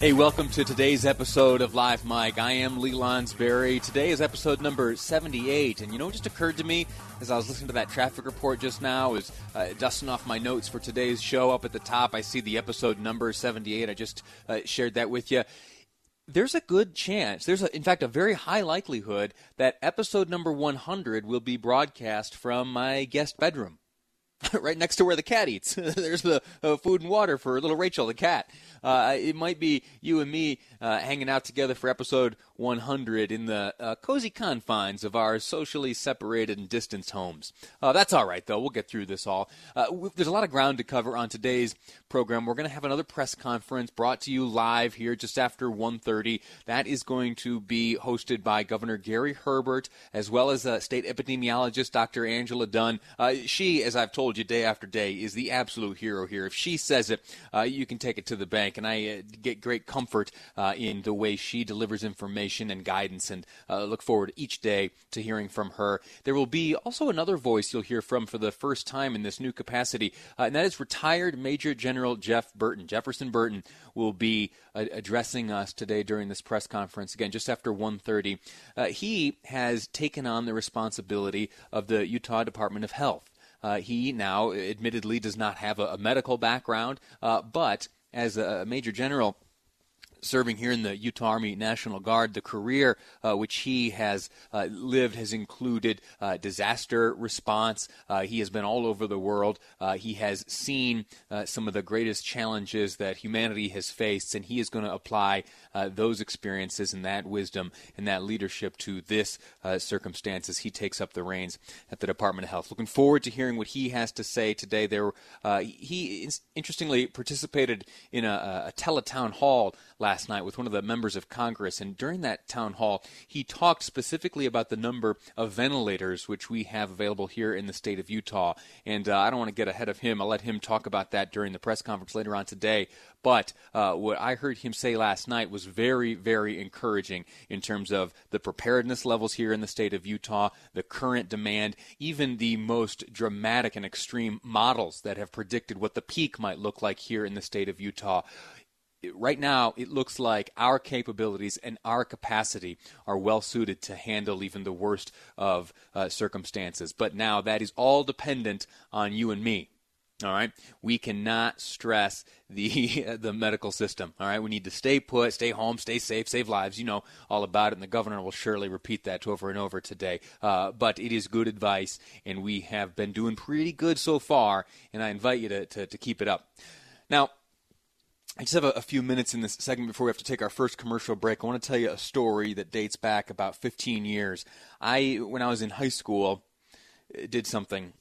Hey, welcome to today's episode of Live Mic. I am Lee Lonsberry. Today is episode number 78. And you know what just occurred to me as I was listening to that traffic report just now, was uh, dusting off my notes for today's show. Up at the top, I see the episode number 78. I just uh, shared that with you. There's a good chance, there's a, in fact a very high likelihood that episode number 100 will be broadcast from my guest bedroom. right next to where the cat eats. There's the uh, food and water for little Rachel, the cat. Uh, it might be you and me uh, hanging out together for episode 100 in the uh, cozy confines of our socially separated and distanced homes. Uh, that's all right, though. We'll get through this all. Uh, there's a lot of ground to cover on today's program. We're going to have another press conference brought to you live here just after 1.30. That is going to be hosted by Governor Gary Herbert as well as uh, state epidemiologist Dr. Angela Dunn. she, as I've told you day after day, is the absolute hero here. If she says it, you can take it to the bank. And I get great comfort in the way she delivers information and guidance, and uh, look forward each day to hearing from her. There will be also another voice you'll hear from for the first time in this new capacity, uh, and that is retired Major General Jeff Burton. Jefferson Burton will be uh, addressing us today during this press conference again just after 1:30. Uh, he has taken on the responsibility of the Utah Department of Health. Uh, he now, admittedly, does not have a, a medical background, uh, but as a major general, serving here in the Utah Army National Guard. The career uh, which he has uh, lived has included uh, disaster response. Uh, he has been all over the world. Uh, he has seen some of the greatest challenges that humanity has faced, and he is going to apply those experiences and that wisdom and that leadership to this circumstance as he takes up the reins at the Department of Health. Looking forward to hearing what he has to say today. There, he interestingly participated in a, a teletown hall last night with one of the members of Congress, and during that town hall, he talked specifically about the number of ventilators which we have available here in the state of Utah. And uh, I don't want to get ahead of him. I'll let him talk about that during the press conference later on today. But uh, what I heard him say last night was very, very encouraging in terms of the preparedness levels here in the state of Utah, the current demand, even the most dramatic and extreme models that have predicted what the peak might look like here in the state of Utah right now it looks like our capabilities and our capacity are well suited to handle even the worst of uh, circumstances. But now that is all dependent on you and me. All right, we cannot stress the the medical system. All right, we need to stay put, stay home, stay safe, save lives. You know all about it, and the governor will surely repeat that over and over today. Uh, but it is good advice, and we have been doing pretty good so far. And I invite you to, to, to keep it up. Now, I just have a, a, few minutes in this segment before we have to take our first commercial break. I want to tell you a story that dates back about 15 years. I, when I was in high school, uh, did something.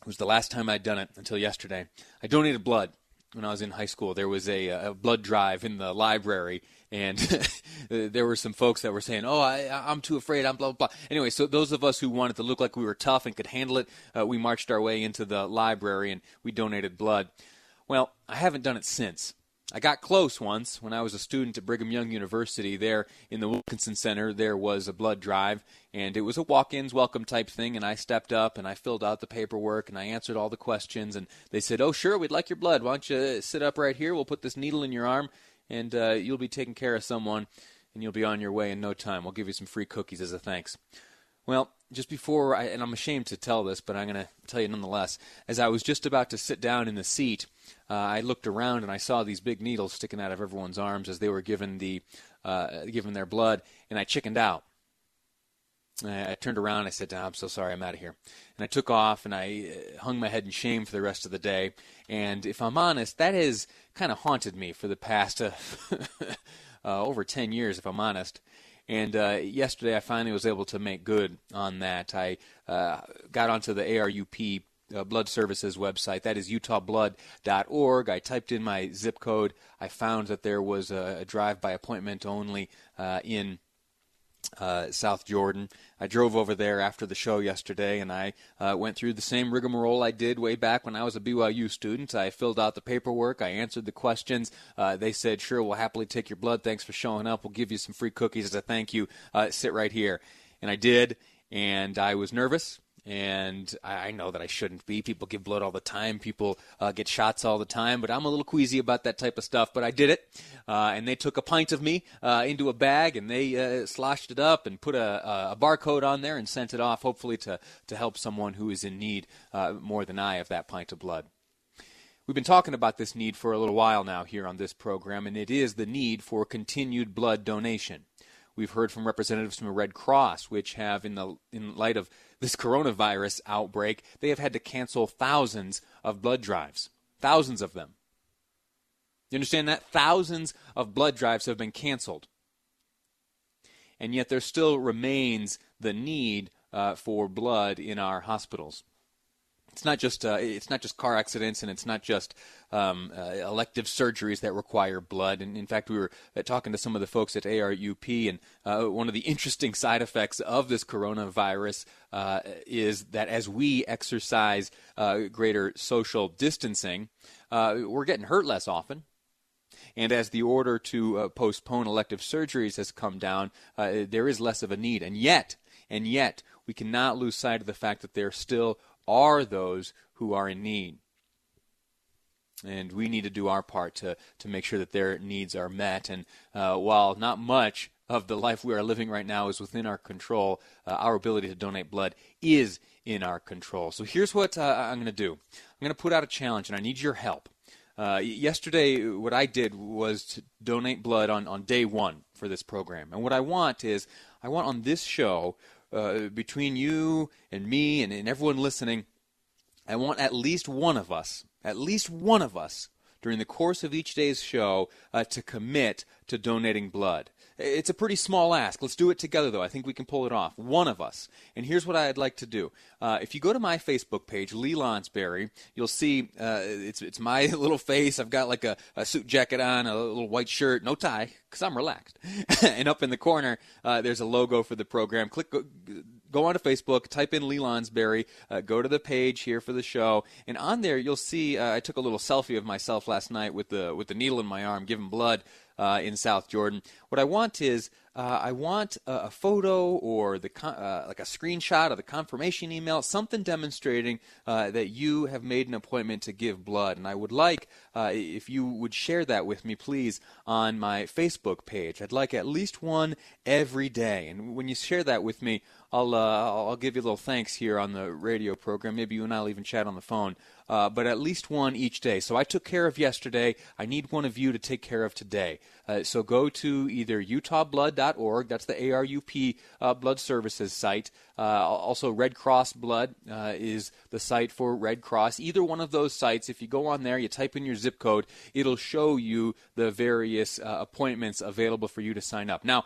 It was the last time I'd done it until yesterday. I donated blood when I was in high school. There was a, a blood drive in the library, and there were some folks that were saying, "Oh, I, I'm too afraid. I'm blah blah." blah. Anyway, so those of us who wanted to look like we were tough and could handle it, uh, we marched our way into the library and we donated blood. Well, I haven't done it since. I got close once when I was a student at Brigham Young University. There in the Wilkinson Center, there was a blood drive, and it was a walk ins welcome type thing. And I stepped up and I filled out the paperwork and I answered all the questions. And they said, Oh, sure, we'd like your blood. Why don't you sit up right here? We'll put this needle in your arm, and uh, you'll be taking care of someone, and you'll be on your way in no time. We'll give you some free cookies as a thanks. Well, just before, I, and I'm ashamed to tell this, but I'm going to tell you nonetheless. As I was just about to sit down in the seat, uh, I looked around and I saw these big needles sticking out of everyone's arms as they were given the uh, given their blood, and I chickened out. I, I turned around. And I said, "I'm so sorry. I'm out of here." And I took off and I uh, hung my head in shame for the rest of the day. And if I'm honest, that has kind of haunted me for the past uh, over 10 years, if I'm honest. And uh, yesterday, I finally was able to make good on that. I uh, got onto the ARUP uh, Blood Services website. That is utahblood.org. I typed in my zip code. I found that there was a, a drive by appointment only uh, in uh, South Jordan. I drove over there after the show yesterday, and I uh, went through the same rigmarole I did way back when I was a BYU student. I filled out the paperwork, I answered the questions. Uh, they said, "Sure, we'll happily take your blood. Thanks for showing up. We'll give you some free cookies as a thank you. Uh, sit right here." And I did, and I was nervous and I know that I shouldn't be. People give blood all the time. People uh, get shots all the time, but I'm a little queasy about that type of stuff. But I did it, uh, and they took a pint of me uh, into a bag and they uh, sloshed it up and put a, a, barcode on there and sent it off, hopefully to to help someone who is in need uh, more than I of that pint of blood. We've been talking about this need for a little while now here on this program, and it is the need for continued blood donation. We've heard from representatives from the Red Cross, which have, in the in light of this coronavirus outbreak, they have had to cancel thousands of blood drives, thousands of them. You understand that? Thousands of blood drives have been canceled. And yet there still remains the need uh, for blood in our hospitals it's not just uh, it's not just car accidents and it's not just um, uh, elective surgeries that require blood. And in fact, we were uh, talking to some of the folks at ARUP, and uh, one of the interesting side effects of this coronavirus uh, is that as we exercise uh, greater social distancing, we're getting hurt less often. And as the order to postpone elective surgeries has come down, there is less of a need. And yet, and yet, we cannot lose sight of the fact that there still are those who are in need. And we need to do our part to, to make sure that their needs are met. And uh, while not much of the life we are living right now is within our control, uh, our ability to donate blood is in our control. So here's what uh, I'm going to do I'm going to put out a challenge, and I need your help. Uh, yesterday, what I did was to donate blood on, on day one for this program. And what I want is, I want on this show uh, between you and me and, and everyone listening, I want at least one of us, at least one of us, during the course of each day's show, uh, to commit to donating blood. It's a pretty small ask. Let's do it together, though. I think we can pull it off. One of us. And here's what I'd like to do. Uh, if you go to my Facebook page, Lee Lonsberry, you'll see uh, it's it's my little face. I've got like a, a, suit jacket on, a little white shirt, no tie, because I'm relaxed. and up in the corner, uh, there's a logo for the program. Click. Go, go onto Facebook, type in Lee Lonsberry, uh, go to the page here for the show, and on there you'll see uh, I took a little selfie of myself last night with the with the needle in my arm, giving blood uh, in South Jordan. What I want is uh, I want a, a, photo or the con- uh, like a screenshot of the confirmation email, something demonstrating uh, that you have made an appointment to give blood. And I would like uh, if you would share that with me, please, on my Facebook page. I'd like at least one every day. And when you share that with me, I'll uh, I'll give you a little thanks here on the radio program. Maybe you and I'll even chat on the phone uh, but at least one each day. So I took care of yesterday. I need one of you to take care of today. Uh, so go to either utahblood.org, that's the ARUP uh, Blood Services site. Uh, also, Red Cross Blood uh, is the site for Red Cross. Either one of those sites, if you go on there, you type in your zip code, it'll show you the various uh, appointments available for you to sign up. Now,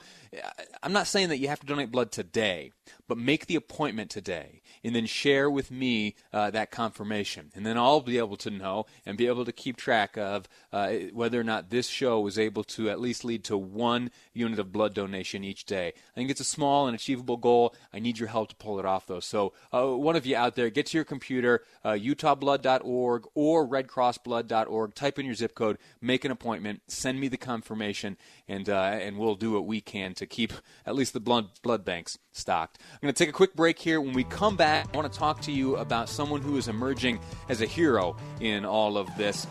I'm not saying that you have to donate blood today, but make the appointment today and then share with me uh, that confirmation. And then I'll be able to know and be able to keep track of uh, whether or not this show was able to at least lead to one unit of blood donation each day. I think it's a small and achievable goal. I need your help to pull it off, though. So, uh, one of you out there, get to your computer, uh, utahblood.org or redcrossblood.org, type in your zip code, make an appointment, send me the confirmation, and, uh, and we'll do what we can to keep at least the blood, blood banks stocked. I'm going to take a quick break here. When we come back, I want to talk to you about someone who is emerging as a hero in all of this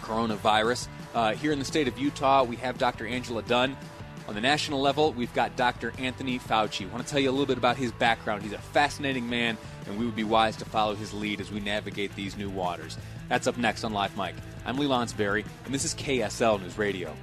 coronavirus. Uh, here in the state of Utah, we have Dr. Angela Dunn. On the national level, we've got Dr. Anthony Fauci. I want to tell you a little bit about his background. He's a fascinating man, and we would be wise to follow his lead as we navigate these new waters. That's up next on Live Mic. I'm Lee Lonsberry, and this is KSL News Radio.